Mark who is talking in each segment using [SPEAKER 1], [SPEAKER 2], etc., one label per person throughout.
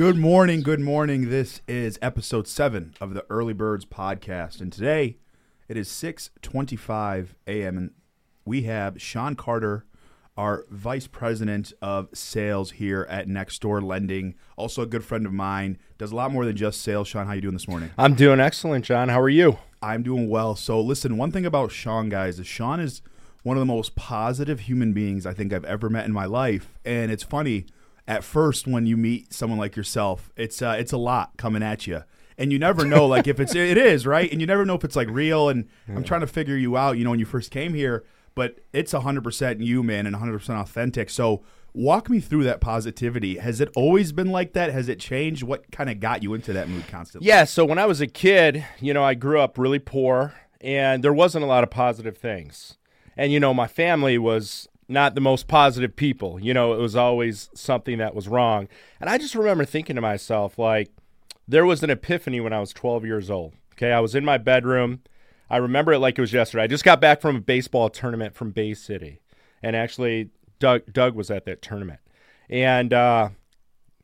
[SPEAKER 1] Good morning, good morning. This is episode seven of the Early Birds podcast, and today it is six twenty-five a.m. and we have Sean Carter, our vice president of sales here at Next Door Lending, also a good friend of mine. Does a lot more than just sales. Sean, how you doing this morning?
[SPEAKER 2] I'm doing excellent, John. How are you?
[SPEAKER 1] I'm doing well. So, listen, one thing about Sean, guys, is Sean is one of the most positive human beings I think I've ever met in my life, and it's funny at first when you meet someone like yourself, it's uh, it's a lot coming at you, and you never know like if it's it is right, and you never know if it's like real. And yeah. I'm trying to figure you out, you know, when you first came here, but it's 100 percent you, man, and 100 percent authentic. So walk me through that positivity. Has it always been like that? Has it changed? What kind of got you into that mood constantly?
[SPEAKER 2] Yeah. So when I was a kid, you know, I grew up really poor, and there wasn't a lot of positive things. And you know, my family was not the most positive people. You know, it was always something that was wrong. And I just remember thinking to myself, like, there was an epiphany when I was 12 years old. Okay. I was in my bedroom. I remember it like it was yesterday. I just got back from a baseball tournament from Bay City. And actually, Doug, Doug was at that tournament. And uh,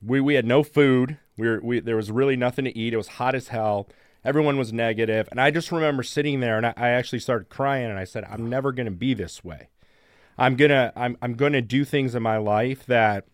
[SPEAKER 2] we, we had no food. We were, we, there was really nothing to eat. It was hot as hell. Everyone was negative. And I just remember sitting there and I, I actually started crying and I said, I'm never going to be this way. I'm gonna I'm I'm gonna do things in my life that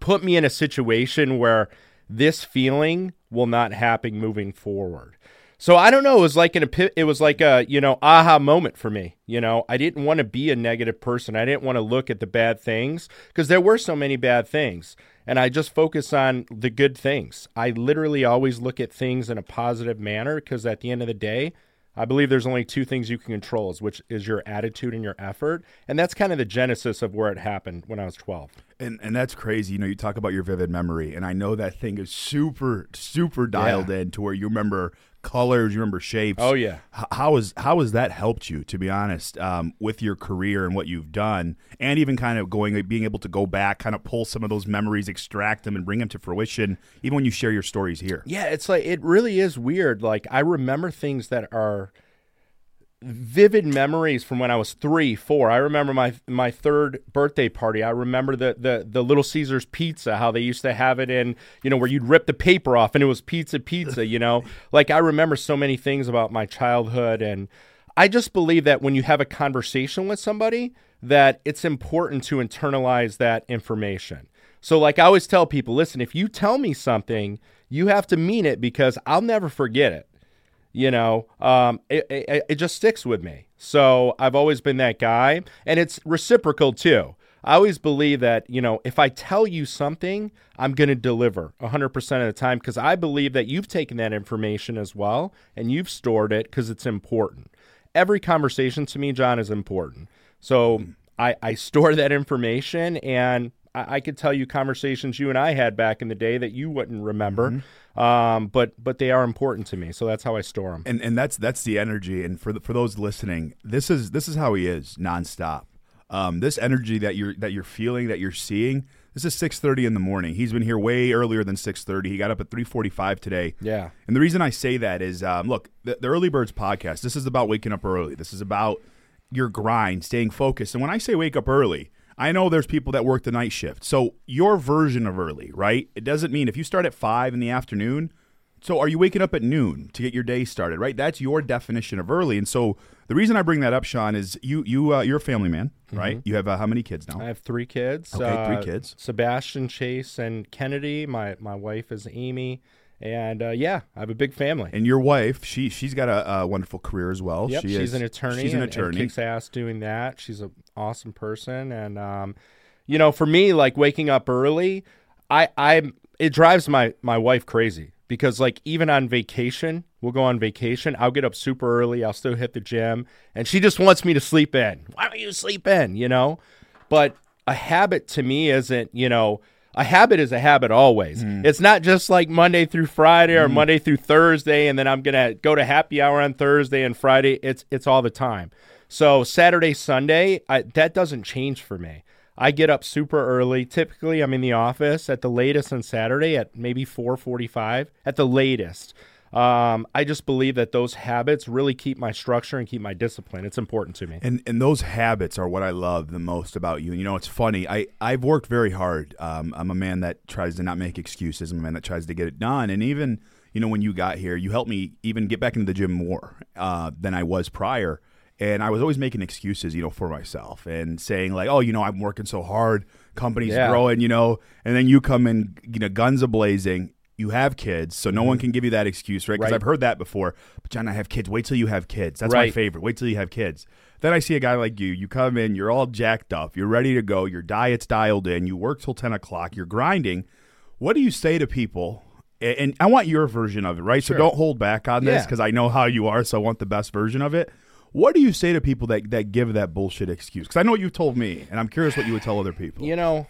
[SPEAKER 2] put me in a situation where this feeling will not happen moving forward. So I don't know. It was like an it was like a you know aha moment for me. You know, I didn't want to be a negative person. I didn't want to look at the bad things because there were so many bad things, and I just focus on the good things. I literally always look at things in a positive manner because at the end of the day, I believe there's only two things you can control, which is your attitude and your effort, and that's kind of the genesis of where it happened when I was 12.
[SPEAKER 1] And and that's crazy. You know, you talk about your vivid memory, and I know that thing is super super dialed yeah. in to where you remember colors, you remember shapes.
[SPEAKER 2] Oh yeah.
[SPEAKER 1] How is how has that helped you, to be honest, um, with your career and what you've done, and even kind of going, being able to go back, kind of pull some of those memories, extract them, and bring them to fruition, even when you share your stories here.
[SPEAKER 2] Yeah, it's like it really is weird. Like I remember things that are vivid memories from when I was three, four. I remember my my third birthday party. I remember the the the Little Caesars pizza, how they used to have it in, you know, where you'd rip the paper off and it was pizza pizza, you know. like I remember so many things about my childhood and I just believe that when you have a conversation with somebody that it's important to internalize that information. So like I always tell people, listen, if you tell me something, you have to mean it because I'll never forget it you know, um, it, it, it just sticks with me. So I've always been that guy, and it's reciprocal too. I always believe that, you know, if I tell you something, I'm going to deliver 100% of the time because I believe that you've taken that information as well and you've stored it because it's important. Every conversation to me, John, is important. So I, I store that information and I, I could tell you conversations you and I had back in the day that you wouldn't remember. Mm-hmm um, but but they are important to me, so that's how I store them.
[SPEAKER 1] And and that's that's the energy. And for the, for those listening, this is this is how he is nonstop. Um, this energy that you're that you're feeling, that you're seeing. This is six thirty in the morning. He's been here way earlier than six thirty. He got up at three forty five today.
[SPEAKER 2] Yeah.
[SPEAKER 1] And the reason I say that is, um, look, the, the Early Birds podcast. This is about waking up early. This is about your grind, staying focused. And when I say wake up early, I know there's people that work the night shift. So your version of early, right? It doesn't mean if you start at five in the afternoon. So are you waking up at noon to get your day started, right? That's your definition of early. And so the reason I bring that up, Sean, is you you uh, you're a family man, mm-hmm. right? Mm-hmm. You have uh, how many kids now?
[SPEAKER 2] I have three kids.
[SPEAKER 1] Okay, uh, three kids.
[SPEAKER 2] Sebastian, Chase, and Kennedy. My my wife is Amy. And uh, yeah, I have a big family.
[SPEAKER 1] And your wife, she she's got a, a wonderful career as well.
[SPEAKER 2] Yep,
[SPEAKER 1] she
[SPEAKER 2] she's
[SPEAKER 1] is,
[SPEAKER 2] an attorney.
[SPEAKER 1] She's an
[SPEAKER 2] and,
[SPEAKER 1] attorney.
[SPEAKER 2] And kicks ass doing that. She's an awesome person. And um, you know, for me, like waking up early, I I it drives my my wife crazy because like even on vacation, we'll go on vacation. I'll get up super early. I'll still hit the gym, and she just wants me to sleep in. Why don't you sleep in? You know, but a habit to me isn't you know a habit is a habit always. Mm. It's not just like Monday through Friday or mm. Monday through Thursday, and then I'm gonna go to happy hour on Thursday and Friday. It's it's all the time. So Saturday, Sunday, I, that doesn't change for me. I get up super early. Typically, I'm in the office at the latest on Saturday at maybe 4:45 at the latest. Um, I just believe that those habits really keep my structure and keep my discipline. It's important to me.
[SPEAKER 1] And and those habits are what I love the most about you. And you know, it's funny. I I've worked very hard. Um, I'm a man that tries to not make excuses. I'm a man that tries to get it done. And even you know, when you got here, you helped me even get back into the gym more uh, than I was prior. And I was always making excuses, you know, for myself and saying like, "Oh, you know, I'm working so hard, company's
[SPEAKER 2] Yeah.
[SPEAKER 1] growing, you know." And then you come in, you know, guns a blazing. You have kids, so no one can give you that excuse, right? Because
[SPEAKER 2] Mm-hmm. Right.
[SPEAKER 1] I've heard that before. But John, I have kids. Wait till you have kids. That's my favorite. Wait till you have kids. Then I see a guy like you. You come in, you're all jacked up, you're ready to go, your diet's dialed in, you work till 10 o'clock, you're grinding. What do you say to people? And I want your version of it, right? So don't hold back on this because I know how you are, so I want the best version of it. What do you say to people that, that give that bullshit excuse? Because I know what you've told me, and I'm curious what you would tell other people.
[SPEAKER 2] You know,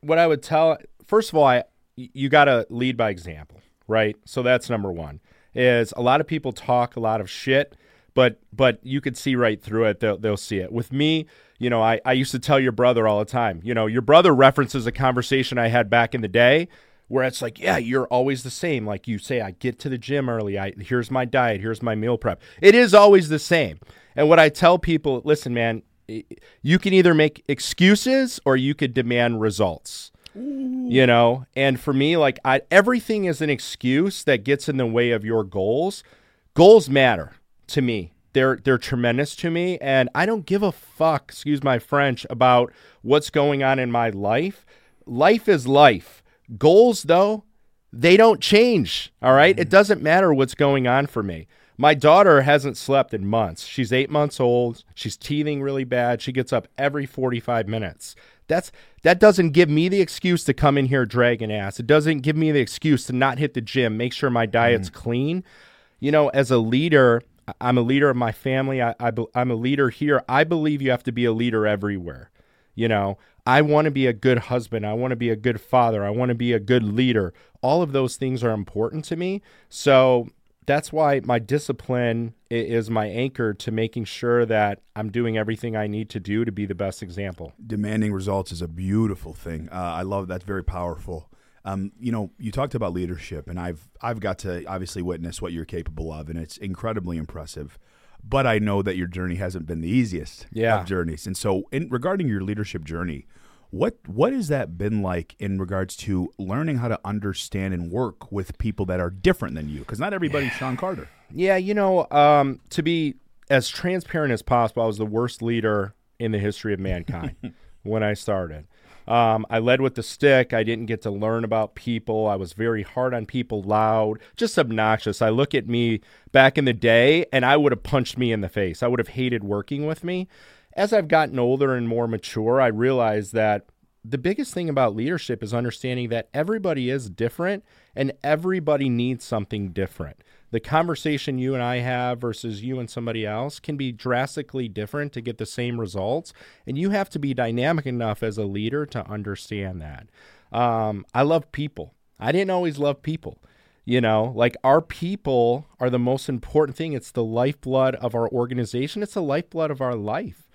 [SPEAKER 2] what I would tell first of all, I you got to lead by example, right? So that's number 1. Is a lot of people talk a lot of shit, but but you could see right through it. They'll they'll see it. With me, you know, I I used to tell your brother all the time. You know, your brother references a conversation I had back in the day where it's like, yeah, you're always the same. Like you say, I get to the gym early. I here's my diet. Here's my meal prep. It is always the same. And what I tell people, listen, man, you can either make excuses or you could demand results. You know, and for me, like I, everything is an excuse that gets in the way of your goals. Goals matter to me. They're they're tremendous to me, and I don't give a fuck. Excuse my French about what's going on in my life. Life is life. Goals, though, they don't change. All right? It mm-hmm. doesn't matter what's going on for me. My daughter hasn't slept in months. She's eight months old. She's teething really bad. She gets up every 45 minutes. That's that doesn't give me the excuse to come in here dragging ass. It doesn't give me the excuse to not hit the gym, make sure my diet's mm. clean. You know, as a leader, I'm a leader of my family. I, I, I'm a leader here. I believe you have to be a leader everywhere. You know, I want to be a good husband. I want to be a good father. I want to be a good leader. All of those things are important to me. So that's why my discipline is my anchor to making sure that I'm doing everything I need to do to be the best example.
[SPEAKER 1] demanding results is a beautiful thing. Uh, I love that's very powerful. Um, you know, you talked about leadership, and I've I've got to obviously witness what you're capable of, and it's incredibly impressive. But I know that your journey hasn't been the easiest
[SPEAKER 2] Yeah.
[SPEAKER 1] of journeys, and so in regarding your leadership journey, what what has that been like in regards to learning how to understand and work with people that are different than you? Because not everybody's Sean Carter.
[SPEAKER 2] Yeah, you know, um, to be as transparent as possible, I was the worst leader in the history of mankind when I started. Um, I led with the stick. I didn't get to learn about people. I was very hard on people, loud, just obnoxious. I look at me back in the day, and I would have punched me in the face. I would have hated working with me. As I've gotten older and more mature, I realize that the biggest thing about leadership is understanding that everybody is different and everybody needs something different. The conversation you and I have versus you and somebody else can be drastically different to get the same results. And you have to be dynamic enough as a leader to understand that. Um, I love people. I didn't always love people. You know, like our people are the most important thing. It's the lifeblood of our organization, it's the lifeblood of our life.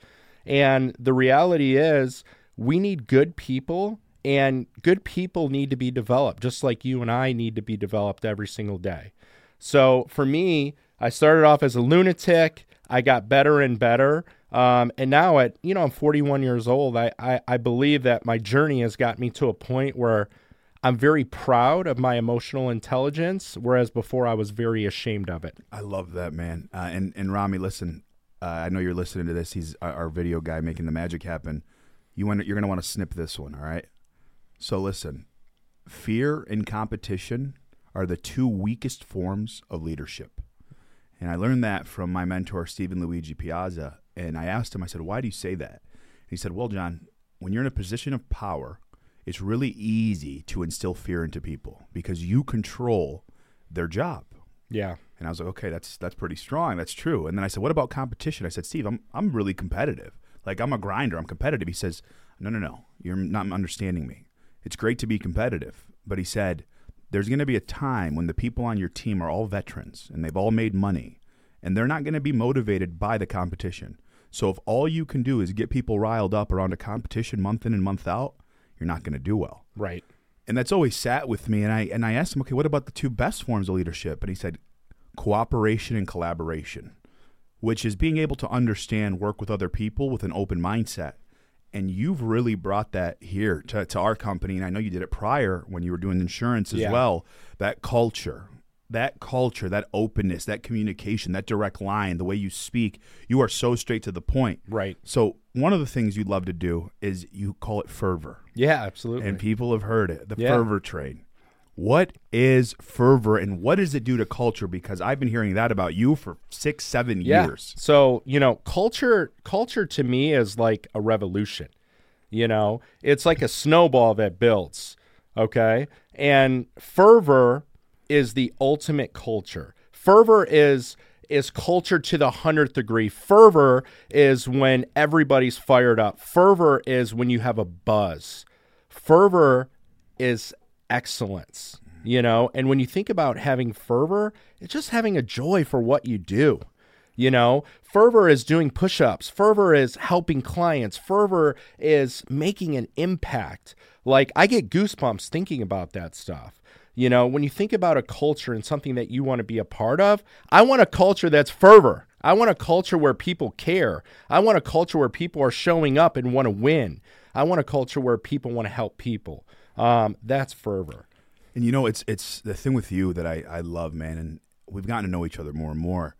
[SPEAKER 2] And the reality is, we need good people, and good people need to be developed, just like you and I need to be developed every single day. So for me, I started off as a lunatic. I got better and better. Um, and now at, you know, I'm 41 years old. I, I, I believe that my journey has got me to a point where I'm very proud of my emotional intelligence, whereas before I was very ashamed of it.
[SPEAKER 1] I love that man. Uh, and and Rami, listen, uh, I know you're listening to this. He's our, video guy making the magic happen. You want you're going to want to snip this one, all right? So listen, fear and competition are the two weakest forms of leadership. And I learned that from my mentor Stephen Luigi Piazza. And I asked him, I said, "Why do you say that?" And he said, "Well, John, when you're in a position of power, it's really easy to instill fear into people because you control their job."
[SPEAKER 2] Yeah.
[SPEAKER 1] And I was like, okay, that's that's pretty strong. That's true. And then I said, what about competition? I said, Steve, I'm I'm really competitive. Like I'm a grinder. I'm competitive. He says, no, no, no. You're not understanding me. It's great to be competitive, but he said, there's going to be a time when the people on your team are all veterans and they've all made money, and they're not going to be motivated by the competition. So if all you can do is get people riled up around a competition month in and month out, you're not going to do well
[SPEAKER 2] Right.
[SPEAKER 1] and that's always sat with me. And I and I asked him, okay, what about the two best forms of leadership? And he said, cooperation and collaboration, which is being able to understand, work with other people with an open mindset. And you've really brought that here to, to our company. And I know you did it prior when you were doing insurance as
[SPEAKER 2] Yeah.
[SPEAKER 1] well. That culture, that culture, that openness, that communication, that direct line, the way you speak, you are so straight to the point.
[SPEAKER 2] Right.
[SPEAKER 1] So, one of the things you'd love to do is you call it fervor
[SPEAKER 2] Yeah, absolutely.
[SPEAKER 1] and people have heard it the
[SPEAKER 2] Yeah.
[SPEAKER 1] fervor train what is fervor and what does it do to culture because i've been hearing that about you for six seven
[SPEAKER 2] yeah.
[SPEAKER 1] years
[SPEAKER 2] So, you know, culture culture to me is like a revolution. You know, it's like a snowball that builds, okay? And fervor is the ultimate culture. Fervor is is culture to the 100th degree. Fervor is when everybody's fired up. Fervor is when you have a buzz. Fervor is excellence, you know? And when you think about having fervor, it's just having a joy for what you do. You know, fervor is doing push ups, fervor is helping clients, fervor is making an impact. Like, I get goosebumps thinking about that stuff. You know, when you think about a culture and something that you want to be a part of, I want a culture that's fervor. I want a culture where people care. I want a culture where people are showing up and want to win. I want a culture where people want to help people. Um, that's fervor.
[SPEAKER 1] and you know it's it's the thing with you that i i love man and we've gotten to know each other more and more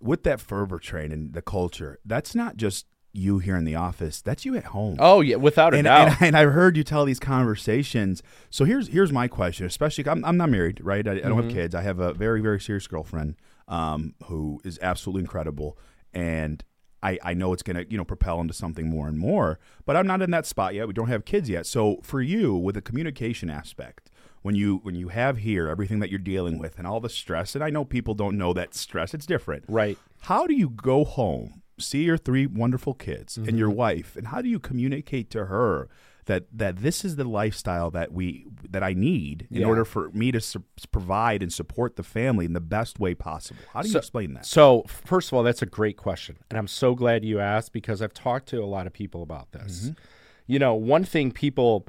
[SPEAKER 1] with that fervor train and the culture that's not just you here in the office that's you at home
[SPEAKER 2] Oh yeah, without a
[SPEAKER 1] and,
[SPEAKER 2] doubt.
[SPEAKER 1] and, and I've heard you tell these conversations. So here's here's my question, especially I'm, I'm not married, right? I, I don't
[SPEAKER 2] Mm-hmm.
[SPEAKER 1] have kids. I have a very very serious girlfriend um, who is absolutely incredible, and I, I know it's gonna you know propel into something more and more. But I'm not in that spot yet. We don't have kids yet. So for you, with the communication aspect, when you when you have here everything that you're dealing with and all the stress, and I know people don't know that stress. It's different,
[SPEAKER 2] right.
[SPEAKER 1] how do you go home, see your three wonderful kids and your
[SPEAKER 2] Mm-hmm.
[SPEAKER 1] wife, and how do you communicate to her that that this is the lifestyle that we that I need in
[SPEAKER 2] Yeah.
[SPEAKER 1] order for me to su- provide and support the family in the best way possible? How do you explain that?
[SPEAKER 2] So, first of all, that's a great question. And I'm so glad you asked because I've talked to a lot of people about this.
[SPEAKER 1] Mm-hmm.
[SPEAKER 2] You know, one thing people,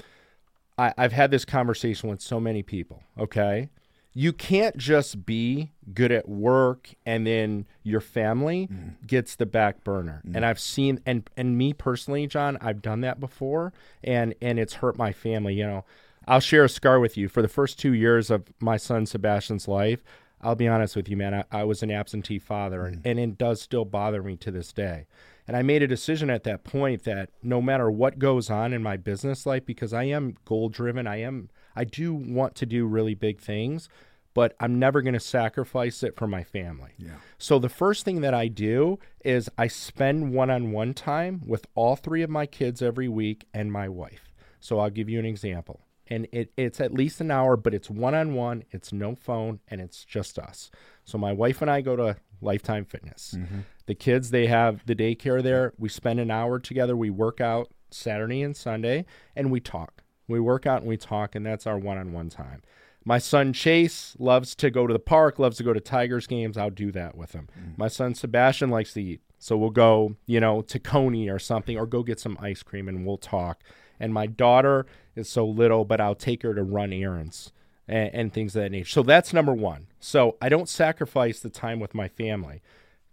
[SPEAKER 2] I, I've had this conversation with so many people, okay? You can't just be good at work and then your family
[SPEAKER 1] Mm.
[SPEAKER 2] gets the back burner. And I've seen and and me personally, John, I've done that before and and it's hurt my family, you know. I'll share a scar with you. For the first 2 years of my son Sebastian's life, I'll be honest with you, man. I, I was an absentee father, and, and it does still bother me to this day. And I made a decision at that point that no matter what goes on in my business life, because I am goal driven, I am, I do want to do really big things, but I'm never going to sacrifice it for my family.
[SPEAKER 1] Yeah.
[SPEAKER 2] So the first thing that I do is I spend one on one time with all three of my kids every week and my wife. So I'll give you an example. And it, it's at least an hour, but it's one on one, it's no phone, and it's just us. So my wife and I go to Lifetime Fitness. Mm-hmm. The kids, they have the daycare there. We spend an hour together. We work out Saturday and Sunday, and we talk. We work out and we talk, and that's our one on one time. My son Chase loves to go to the park, loves to go to Tigers games. I'll do that with him. Mm-hmm. My son Sebastian likes to eat. So we'll go, you know, to Coney or something or go get some ice cream and we'll talk. And my daughter is so little, but I'll take her to run errands and, and things of that nature. So that's number one. So I don't sacrifice the time with my family.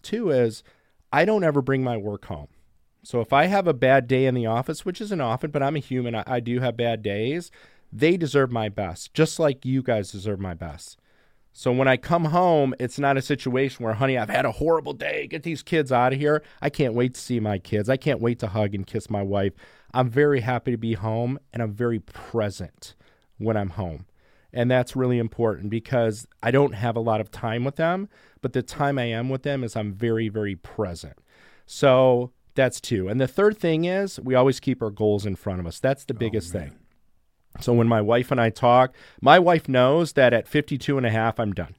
[SPEAKER 2] Two is I don't ever bring my work home. So if I have a bad day in the office, which isn't often, but I'm a human, I, I do have bad days, they deserve my best, just like you guys deserve my best. So when I come home, it's not a situation where, honey, I've had a horrible day. Get these kids out of here. I can't wait to see my kids. I can't wait to hug and kiss my wife. I'm very happy to be home and I'm very present when I'm home. And that's really important because I don't have a lot of time with them, but the time I am with them is I'm very, very present. So that's two. And the third thing is we always keep our goals in front of us. That's the biggest thing. So when my wife and I talk, my wife knows that at 52 and a half, I'm done.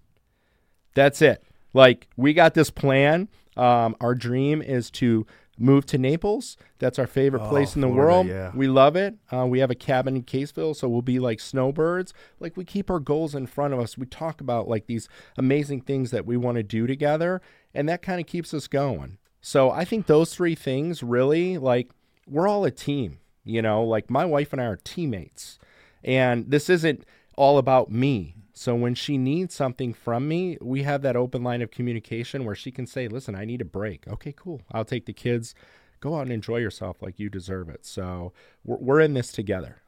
[SPEAKER 2] That's it. Like, we got this plan. Um, our dream is to move to Naples. That's our favorite place in the
[SPEAKER 1] Florida,
[SPEAKER 2] world.
[SPEAKER 1] yeah.
[SPEAKER 2] We love it. Uh, we have a cabin in Caseville, so we'll be like snowbirds. Like, we keep our goals in front of us. We talk about like these amazing things that we want to do together, and that kind of keeps us going. So I think those three things really, like, we're all a team. You know, like my wife and I are teammates. And this isn't all about me. So when she needs something from me, we have that open line of communication where she can say, "Listen, I need a break." Okay, cool. I'll take the kids. Go out and enjoy yourself like you deserve it. So we're, we're in this together.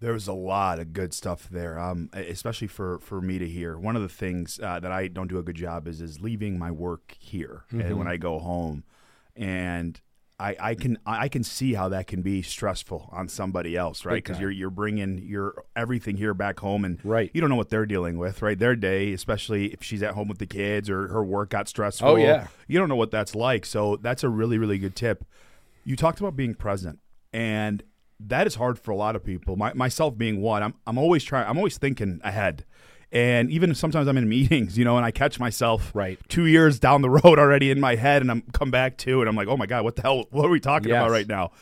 [SPEAKER 1] There was a lot of good stuff there, um, especially for, for me to hear. One of the things uh, that I don't do a good job is is leaving my work here
[SPEAKER 2] Mm-hmm.
[SPEAKER 1] and when I go home, and I, I can I can see how that can be stressful on somebody else, right? Because you're you're bringing your everything here back home, and
[SPEAKER 2] Right.
[SPEAKER 1] you don't know what they're dealing with, right? Their day, especially if she's at home with the kids or her work got stressful.
[SPEAKER 2] Oh, yeah.
[SPEAKER 1] you don't know what that's like. So that's a really really good tip. You talked about being present, and that is hard for a lot of people. My, myself being one, I'm I'm always trying. I'm always thinking ahead, and even sometimes I'm in meetings, you know, and I catch myself
[SPEAKER 2] Right.
[SPEAKER 1] two years down the road already in my head, and I'm come back to, and I'm like, oh my god, what the hell? What are we talking about right now?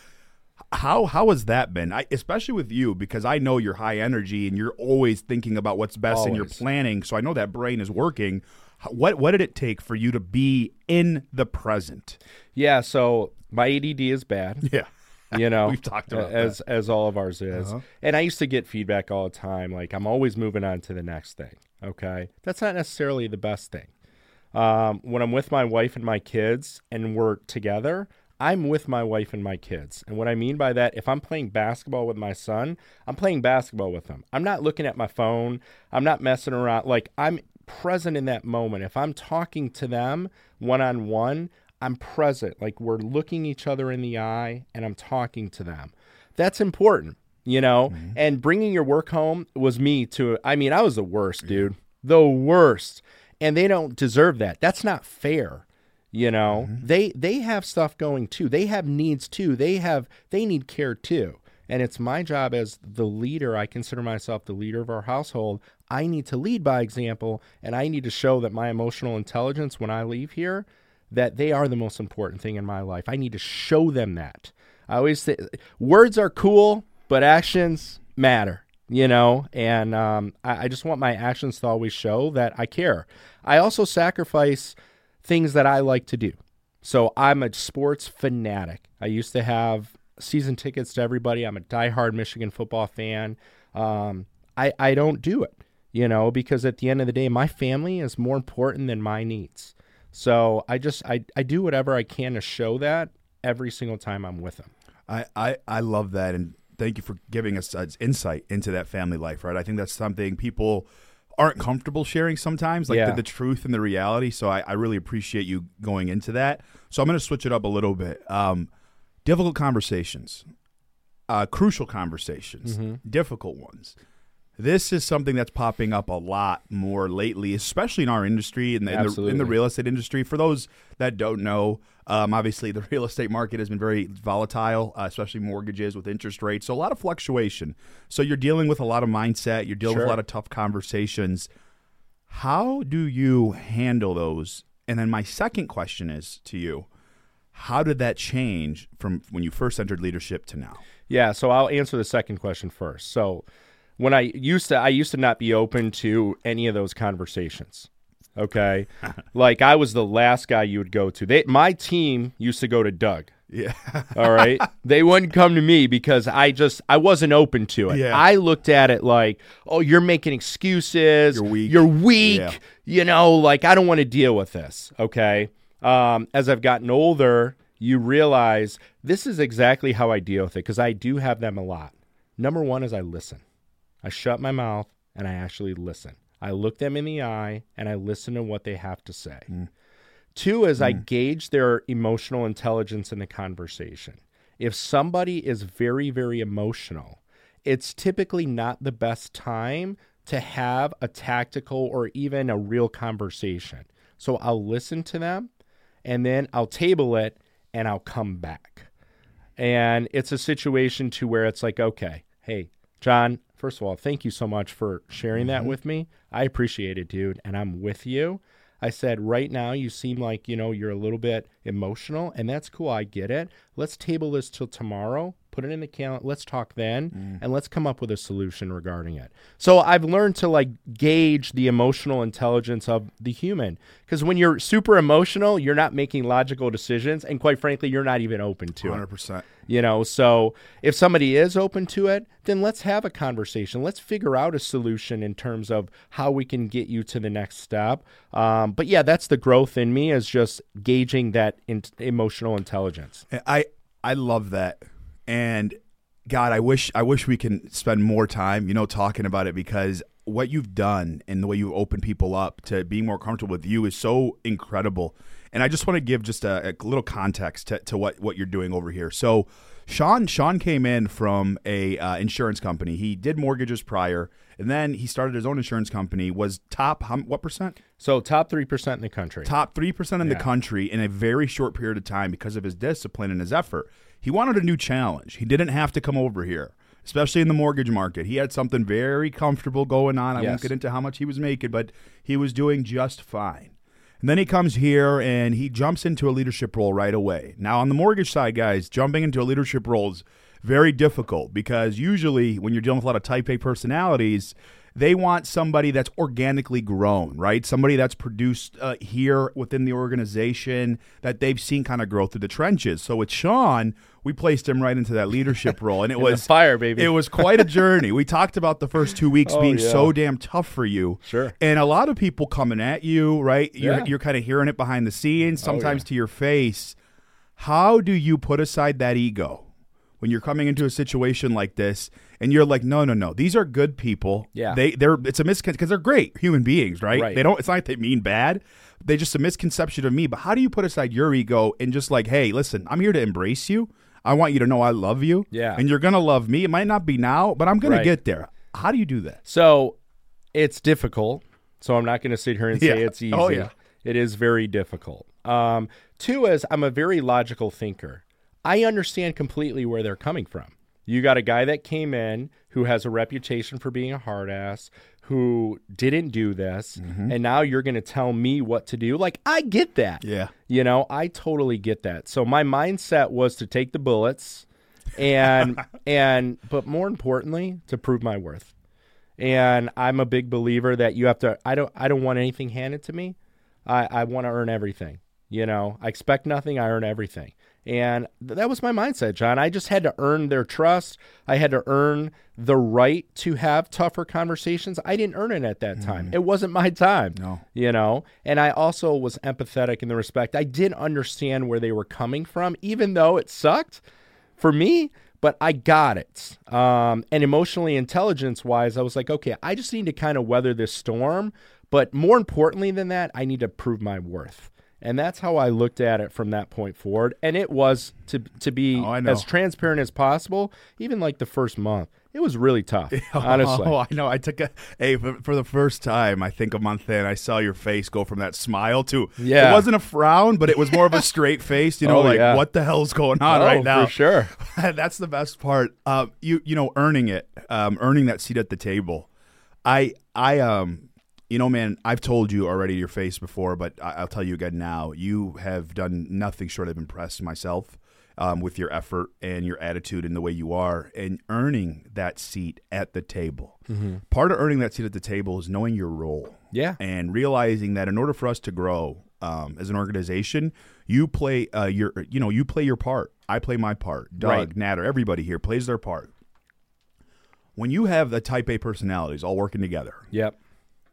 [SPEAKER 1] How how has that been? I, especially with you because I know you're high energy and you're always thinking about what's best and you're planning. So I know that brain is working. What what did it take for you to be in the present?
[SPEAKER 2] Yeah. So my ADD is bad.
[SPEAKER 1] Yeah.
[SPEAKER 2] You know
[SPEAKER 1] We've talked about
[SPEAKER 2] as as all of ours is.
[SPEAKER 1] Uh-huh.
[SPEAKER 2] and i used to get feedback all the time like i'm always moving on to the next thing okay? That's not necessarily the best thing. Um, when i'm with my wife and my kids and we're together i'm with my wife and my kids. And what i mean by that if i'm playing basketball with my son i'm playing basketball with him. I'm not looking at my phone. I'm not messing around. Like i'm present in that moment. If i'm talking to them one-on-one I'm present, like we're looking each other in the eye and I'm talking to them. That's important, you know? Mm-hmm. And bringing your work home was me to, I mean, I was the worst, dude. The worst. And they don't deserve that. That's not fair. You know, mm-hmm. they they have stuff going too. They have needs too. They have they need care too. And it's my job as the leader. I consider myself the leader of our household. I need to lead by example, and I need to show that my emotional intelligence when I leave here that they are the most important thing in my life. I need to show them that. I always say words are cool, but actions matter, you know? And um, I, I just want my actions to always show that I care. I also sacrifice things that I like to do. So I'm a sports fanatic. I used to have season tickets to everybody. I'm a diehard Michigan football fan. Um, I, I don't do it, you know, because at the end of the day, my family is more important than my needs. So I just I, I do whatever I can to show that every single time I'm with them.
[SPEAKER 1] I, I, I love that, and thank you for giving us uh, insight into that family life. Right, I think that's something people aren't comfortable sharing sometimes, like
[SPEAKER 2] Yeah.
[SPEAKER 1] the, the truth and the reality. So I, I really appreciate you going into that. So I'm going to switch it up a little bit. Um, difficult conversations, uh, crucial conversations, difficult ones. This is something that's popping up a lot more lately, especially in our industry in in the, in the real estate industry. For those that don't know, um, obviously the real estate market has been very volatile, uh, especially mortgages with interest rates. So a lot of fluctuation. So you're dealing with a lot of mindset. You're dealing with a lot of tough conversations. How do you handle those? And then my second question is to you: How did that change from when you first entered leadership to now?
[SPEAKER 2] Yeah, so I'll answer the second question first. So when I used to I used to not be open to any of those conversations. Okay? like I was the last guy you would go to. They my team used to go to Doug.
[SPEAKER 1] Yeah,
[SPEAKER 2] All right. they wouldn't come to me because I just I wasn't open to it.
[SPEAKER 1] Yeah.
[SPEAKER 2] I looked at it like, oh, you're making excuses.
[SPEAKER 1] You're weak.
[SPEAKER 2] You're weak.
[SPEAKER 1] Yeah.
[SPEAKER 2] You know, like I don't want to deal with this. Okay. Um, as I've gotten older, you realize this is exactly how I deal with it because I do have them a lot. Number one is I listen. I shut my mouth and I actually listen. I look them in the eye and I listen to what they have to say. Mm. Two is I mm. gauge their emotional intelligence in the conversation. If somebody is very, very emotional, it's typically not the best time to have a tactical or even a real conversation. So I'll listen to them and then I'll table it and I'll come back. And it's a situation to where it's like, okay, hey, John, first of all, thank you so much for sharing that mm-hmm. with me. I appreciate it, dude, and I'm with you. I said, right now, you seem like, you know, you're a little bit emotional, and that's cool. I get it. Let's table this till tomorrow, put it in the calendar. Let's talk then, and let's come up with a solution regarding it. So I've learned to like gauge the emotional intelligence of the human because when you're super emotional, you're not making logical decisions, and quite frankly, you're not even open to it.
[SPEAKER 1] 100%.
[SPEAKER 2] You know, so if somebody is open to it, then let's have a conversation. Let's figure out a solution in terms of how we can get you to the next step. Um, but yeah, that's the growth in me is just gauging that in- emotional intelligence.
[SPEAKER 1] I I love that, and God, I wish I wish we can spend more time, you know, talking about it because what you've done and the way you open people up to being more comfortable with you is so incredible. And I just want to give just a, a little context to, to what what you're doing over here. So, Sean Sean came in from a uh, insurance company. He did mortgages prior, and then he started his own insurance company. Was top how, what percent?
[SPEAKER 2] So top 3% in the country.
[SPEAKER 1] top 3% in the country in a very short period of time because of his discipline and his effort. He wanted a new challenge. He didn't have to come over here, especially in the mortgage market. He had something very comfortable going on. I won't get into how much he was making, but he was doing just fine. And then he comes here and he jumps into a leadership role right away. Now, on the mortgage side, guys, jumping into a leadership role is very difficult because usually when you're dealing with a lot of type A personalities, they want somebody that's organically grown, right? Somebody that's produced uh, here within the organization that they've seen kind of grow through the trenches. So with Sean, we placed him right into that leadership role, and it was
[SPEAKER 2] fire, baby.
[SPEAKER 1] It was quite a journey. we talked about the first two weeks
[SPEAKER 2] Oh,
[SPEAKER 1] being
[SPEAKER 2] yeah.
[SPEAKER 1] so damn tough for you,
[SPEAKER 2] Sure.
[SPEAKER 1] and a lot of people coming at you, right? You're
[SPEAKER 2] Yeah.
[SPEAKER 1] you're kind of hearing it behind the scenes,
[SPEAKER 2] Oh,
[SPEAKER 1] sometimes
[SPEAKER 2] yeah.
[SPEAKER 1] to your face. How do you put aside that ego when you're coming into a situation like this and you're like, no, no, no, these are good people.
[SPEAKER 2] Yeah.
[SPEAKER 1] they they're it's a misconception because they're great human beings, right?
[SPEAKER 2] Right.
[SPEAKER 1] They don't. It's not like they mean bad. They just a misconception of me. But how do you put aside your ego and just like, hey, listen, I'm here to embrace you. I want you to know I love you.
[SPEAKER 2] Yeah.
[SPEAKER 1] and you're gonna love me. It might not be now, but I'm gonna
[SPEAKER 2] Right.
[SPEAKER 1] get there. How do you do that?
[SPEAKER 2] So it's difficult. So I'm not going to sit here and say
[SPEAKER 1] Yeah.
[SPEAKER 2] it's easy.
[SPEAKER 1] Oh, yeah.
[SPEAKER 2] It is very difficult. Um, two is I'm a very logical thinker. I understand completely where they're coming from. You got a guy that came in who has a reputation for being a hard ass, who didn't do this,
[SPEAKER 1] Mm-hmm.
[SPEAKER 2] and now you're going to tell me what to do. Like, I get that.
[SPEAKER 1] Yeah.
[SPEAKER 2] You know, I totally get that. So my mindset was to take the bullets and and but more importantly, to prove my worth. And I'm a big believer that you have to I don't I don't want anything handed to me. I, I want to earn everything. You know, I expect nothing, I earn everything. And th- that was my mindset, John. I just had to earn their trust. I had to earn the right to have tougher conversations. I didn't earn it at that time. It wasn't my time
[SPEAKER 1] No.
[SPEAKER 2] you know and i also was empathetic in the respect i did understand where they were coming from even though it sucked for me but i got it um, and emotionally intelligence wise i was like okay i just need to kind of weather this storm but more importantly than that i need to prove my worth and that's how i looked at it from that point forward and it was to to be
[SPEAKER 1] Oh,
[SPEAKER 2] as transparent as possible even like the first month it was really tough honestly
[SPEAKER 1] Oh, I know. I took a hey for, for the first time. I think a month in, I saw your face go from that smile to
[SPEAKER 2] Yeah.
[SPEAKER 1] It wasn't a frown, but it was more of a straight face. You know,
[SPEAKER 2] Oh,
[SPEAKER 1] like
[SPEAKER 2] yeah.
[SPEAKER 1] what the hell's going on
[SPEAKER 2] Oh,
[SPEAKER 1] right now?
[SPEAKER 2] for sure
[SPEAKER 1] That's the best part. Um, you you know, earning it, um, earning that seat at the table. I I um, you know, man, I've told you already your face before, but I, I'll tell you again now. You have done nothing short of impress myself. Um, with your effort and your attitude and the way you are, and earning that seat at the table. Part of earning that seat at the table is knowing your role
[SPEAKER 2] yeah
[SPEAKER 1] and realizing that in order for us to grow um, as an organization, you play uh, your you know you play your part. I play my part. Doug,
[SPEAKER 2] Right.
[SPEAKER 1] Natter, everybody here plays their part. When you have the Type A personalities all working together,
[SPEAKER 2] yep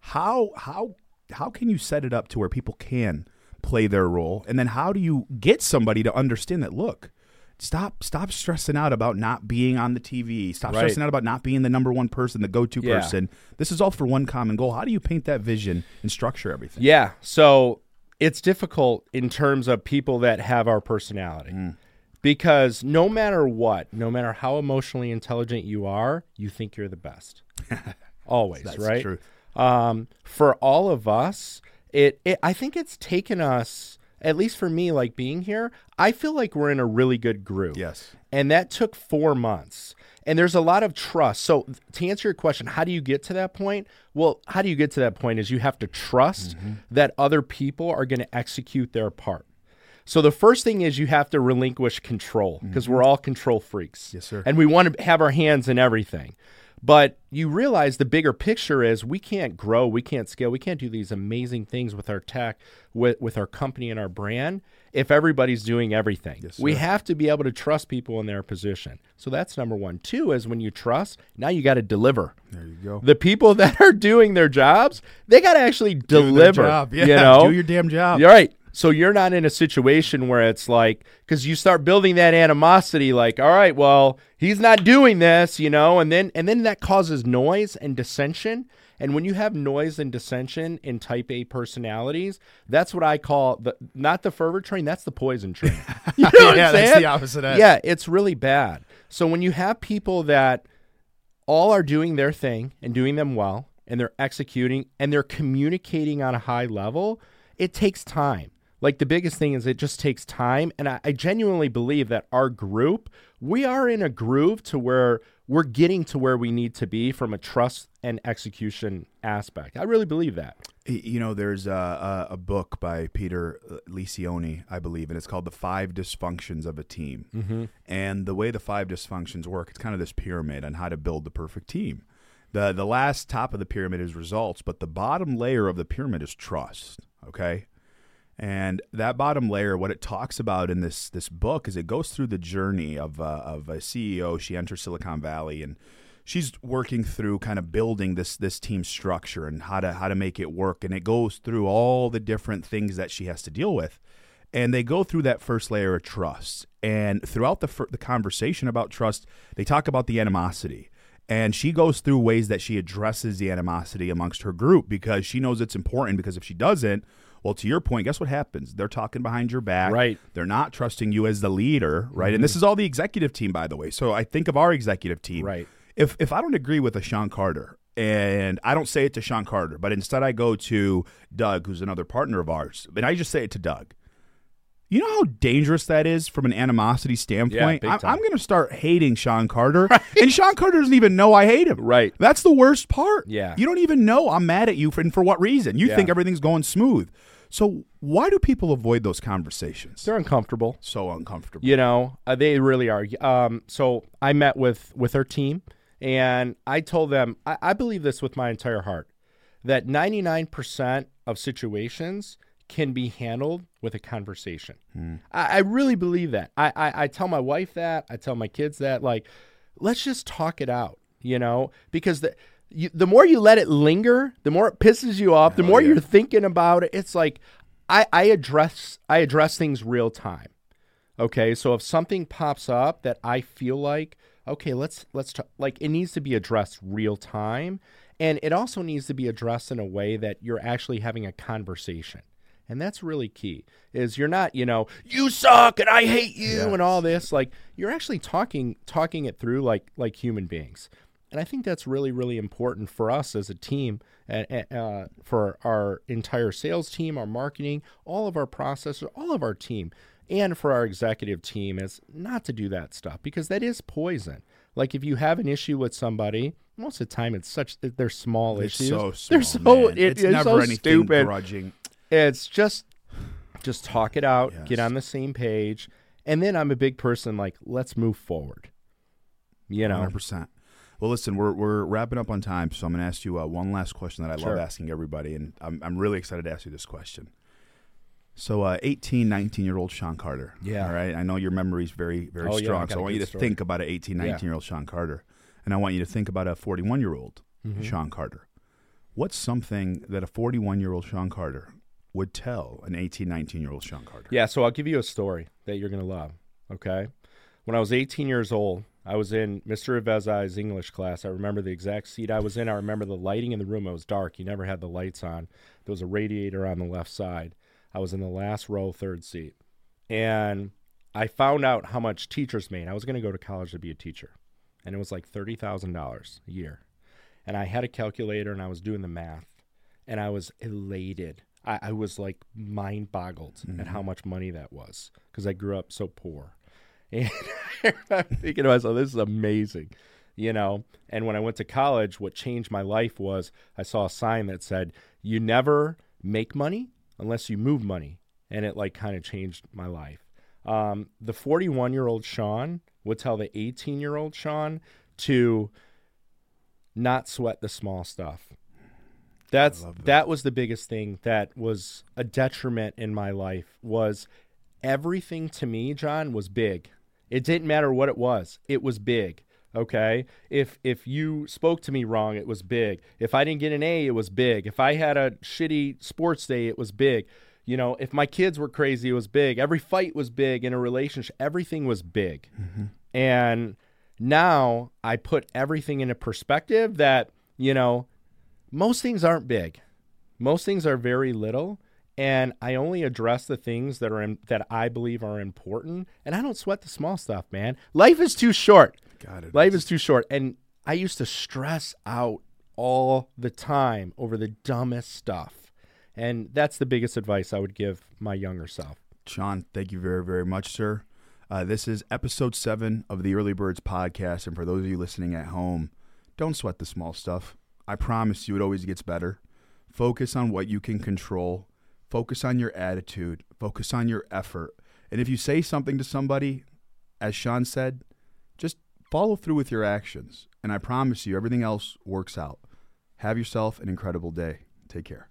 [SPEAKER 1] how how how can you set it up to where people can play their role, and then how do you get somebody to understand that? Look. Stop! Stop stressing out about not being on the TV. Stop
[SPEAKER 2] Right.
[SPEAKER 1] stressing out about not being the number one person, the go-to
[SPEAKER 2] Yeah.
[SPEAKER 1] person. This is all for one common goal. How do you paint that vision and structure everything?
[SPEAKER 2] Yeah. So it's difficult in terms of people that have our personality.
[SPEAKER 1] Mm.
[SPEAKER 2] Because no matter what, no matter how emotionally intelligent you are, you think you're the best. Always,
[SPEAKER 1] That's
[SPEAKER 2] right?
[SPEAKER 1] true.
[SPEAKER 2] Um, for all of us, it, it I think it's taken us, at least for me, like being here, I feel like we're in a really good group.
[SPEAKER 1] Yes.
[SPEAKER 2] And that took four months. And there's a lot of trust. So, to answer your question, how do you get to that point? Well, how do you get to that point is you have to trust that other people are going to execute their part. So the first thing is you have to relinquish control because we're all control freaks.
[SPEAKER 1] Yes, sir.
[SPEAKER 2] And we want to have our hands in everything. But you realize the bigger picture is we can't grow, we can't scale, we can't do these amazing things with our tech, with, with our company and our brand if everybody's doing everything.
[SPEAKER 1] Yes,
[SPEAKER 2] we have to be able to trust people in their position. So that's number one. Two is when you trust, now you got to deliver.
[SPEAKER 1] There you go.
[SPEAKER 2] The people that are doing their jobs, they got to actually deliver.
[SPEAKER 1] job. Yeah,
[SPEAKER 2] you know,
[SPEAKER 1] do your damn job.
[SPEAKER 2] you're right. So you're not in a situation where it's like because you start building that animosity, like, all right, well, he's not doing this, you know, and then and then that causes noise and dissension. And when you have noise and dissension in type A personalities, that's what I call the not the fervor train, that's the poison train. You know
[SPEAKER 1] Yeah, that's the opposite end.
[SPEAKER 2] Yeah, it's really bad. So when you have people that all are doing their thing and doing them well and they're executing and they're communicating on a high level, it takes time. Like the biggest thing is it just takes time. And I, I genuinely believe that our group, we are in a groove to where we're getting to where we need to be from a trust and execution aspect. I really believe that.
[SPEAKER 1] You know, there's a, a, book by Peter uh, Lencioni, I believe, and it's called The Five Dysfunctions of a Team. Mm-hmm. And the way the five dysfunctions work, it's kind of this pyramid on how to build the perfect team. The, the last top of the pyramid is results, but the bottom layer of the pyramid is trust. Okay. And that bottom layer, what it talks about in this this book is it goes through the journey of uh, of a CEO. She enters Silicon Valley and she's working through kind of building this this team structure and how to how to make it work. And it goes through all the different things that she has to deal with. And they go through that first layer of trust. And throughout the fir- the conversation about trust, they talk about the animosity. And she goes through ways that she addresses the animosity amongst her group because she knows it's important. Because if she doesn't, well, to your point, guess what happens? They're talking behind your back.
[SPEAKER 2] Right.
[SPEAKER 1] They're not trusting you as the leader, right? And this mm-hmm. is all the executive team, by the way. So I think of our executive team.
[SPEAKER 2] Right.
[SPEAKER 1] If if I don't agree with a Sean Carter, and I don't say it to Sean Carter, but instead I go to Doug, who's another partner of ours, and I just say it to Doug. You know how dangerous that is from an animosity standpoint?
[SPEAKER 2] big
[SPEAKER 1] I'm,
[SPEAKER 2] time.
[SPEAKER 1] I'm going to start hating Sean Carter, and Sean Carter doesn't even know I hate him.
[SPEAKER 2] Right.
[SPEAKER 1] That's the worst part.
[SPEAKER 2] Yeah.
[SPEAKER 1] You don't even know I'm mad at you for, and for what reason. You
[SPEAKER 2] Yeah.
[SPEAKER 1] think everything's going smooth. So why do people avoid those conversations?
[SPEAKER 2] They're uncomfortable.
[SPEAKER 1] so uncomfortable.
[SPEAKER 2] You know, uh, they really are. Um, so I met with with her team, and I told them I, I believe this with my entire heart that ninety nine percent of situations can be handled with a conversation. Hmm. I, I really believe that. I, I I tell my wife that. I tell my kids that. Like, let's just talk it out. You know, because the you, the more you let it linger, the more it pisses you off. The more
[SPEAKER 1] yeah.
[SPEAKER 2] you're thinking about it. It's like I, I address I address things real time. Okay, so if something pops up that I feel like, okay, let's let's t- like it needs to be addressed real time, and it also needs to be addressed in a way that you're actually having a conversation, and that's really key. Is you're not, you know, you suck and I hate you and all this. Like you're actually talking talking it through like like human beings, and I think that's really really important for us as a team. And uh, for our entire sales team, our marketing, all of our processors, all of our team, and for our executive team is not to do that stuff because that is poison. Like if you have an issue with somebody, most of the time it's such that they're small
[SPEAKER 1] It's
[SPEAKER 2] issues.
[SPEAKER 1] so small,
[SPEAKER 2] they're so
[SPEAKER 1] man.
[SPEAKER 2] it-
[SPEAKER 1] it's
[SPEAKER 2] it's
[SPEAKER 1] never
[SPEAKER 2] so
[SPEAKER 1] anything
[SPEAKER 2] stupid.
[SPEAKER 1] grudging.
[SPEAKER 2] It's just just talk it out,
[SPEAKER 1] Yes.
[SPEAKER 2] get on the same page, and then I'm a big person like let's move forward. You know,
[SPEAKER 1] Hundred percent. Well, listen, we're we're wrapping up on time, so I'm going to ask you uh, one last question that I
[SPEAKER 2] Sure.
[SPEAKER 1] love asking everybody, and I'm I'm really excited to ask you this question. So, uh, 18, 19 year old Sean Carter.
[SPEAKER 2] Yeah.
[SPEAKER 1] All right. I know your memory's very very
[SPEAKER 2] Oh,
[SPEAKER 1] strong,
[SPEAKER 2] got
[SPEAKER 1] so I want you to
[SPEAKER 2] story.
[SPEAKER 1] think about an 18, 19 year old Sean Carter, and I want you to think about a 41 year old
[SPEAKER 2] Mm-hmm.
[SPEAKER 1] Sean Carter. What's something that a 41 year old Sean Carter would tell an 18, 19 year old Sean Carter?
[SPEAKER 2] Yeah, so I'll give you a story that you're going to love. Okay. When I was 18 years old, I was in Mr. Avezai's English class. I remember the exact seat I was in. I remember the lighting in the room. It was dark. You never had the lights on. There was a radiator on the left side. I was in the last row, third seat. And I found out how much teachers made. I was going to go to college to be a teacher. And it was like $30,000 a year. And I had a calculator and I was doing the math. And I was elated. I, I was like mind boggled at how much money that was because I grew up so poor. And I'm thinking to myself, this is amazing, you know. And when I went to college, what changed my life was I saw a sign that said, "You never make money unless you move money, and it like kind of changed my life. Um, the 41 year old Sean would tell the 18 year old Sean to not sweat the small stuff. That's
[SPEAKER 1] love
[SPEAKER 2] that. was the biggest thing that was a detriment in my life was everything to me, John, was big. It didn't matter what it was. It was big. Okay? If if you spoke to me wrong, it was big. If I didn't get an A, it was big. If I had a shitty sports day, it was big. You know, if my kids were crazy, it was big. Every fight was big in a relationship. Everything was big. Mm-hmm. And now I put everything into perspective that, you know, most things aren't big. Most things are very little and I only address the things that are in, that I believe are important and I don't sweat the small stuff, man. Life is too short.
[SPEAKER 1] Got it.
[SPEAKER 2] Life is too short and I used to stress out all the time over the dumbest stuff. And that's the biggest advice I would give my younger self.
[SPEAKER 1] Sean, thank you very, very much, sir. Uh, this is episode seven of the Early Birds podcast. And for those of you listening at home, don't sweat the small stuff. I promise you, it always gets better. Focus on what you can control, focus on your attitude, focus on your effort. And if you say something to somebody, as Sean said, just follow through with your actions. And I promise you, everything else works out. Have yourself an incredible day. Take care.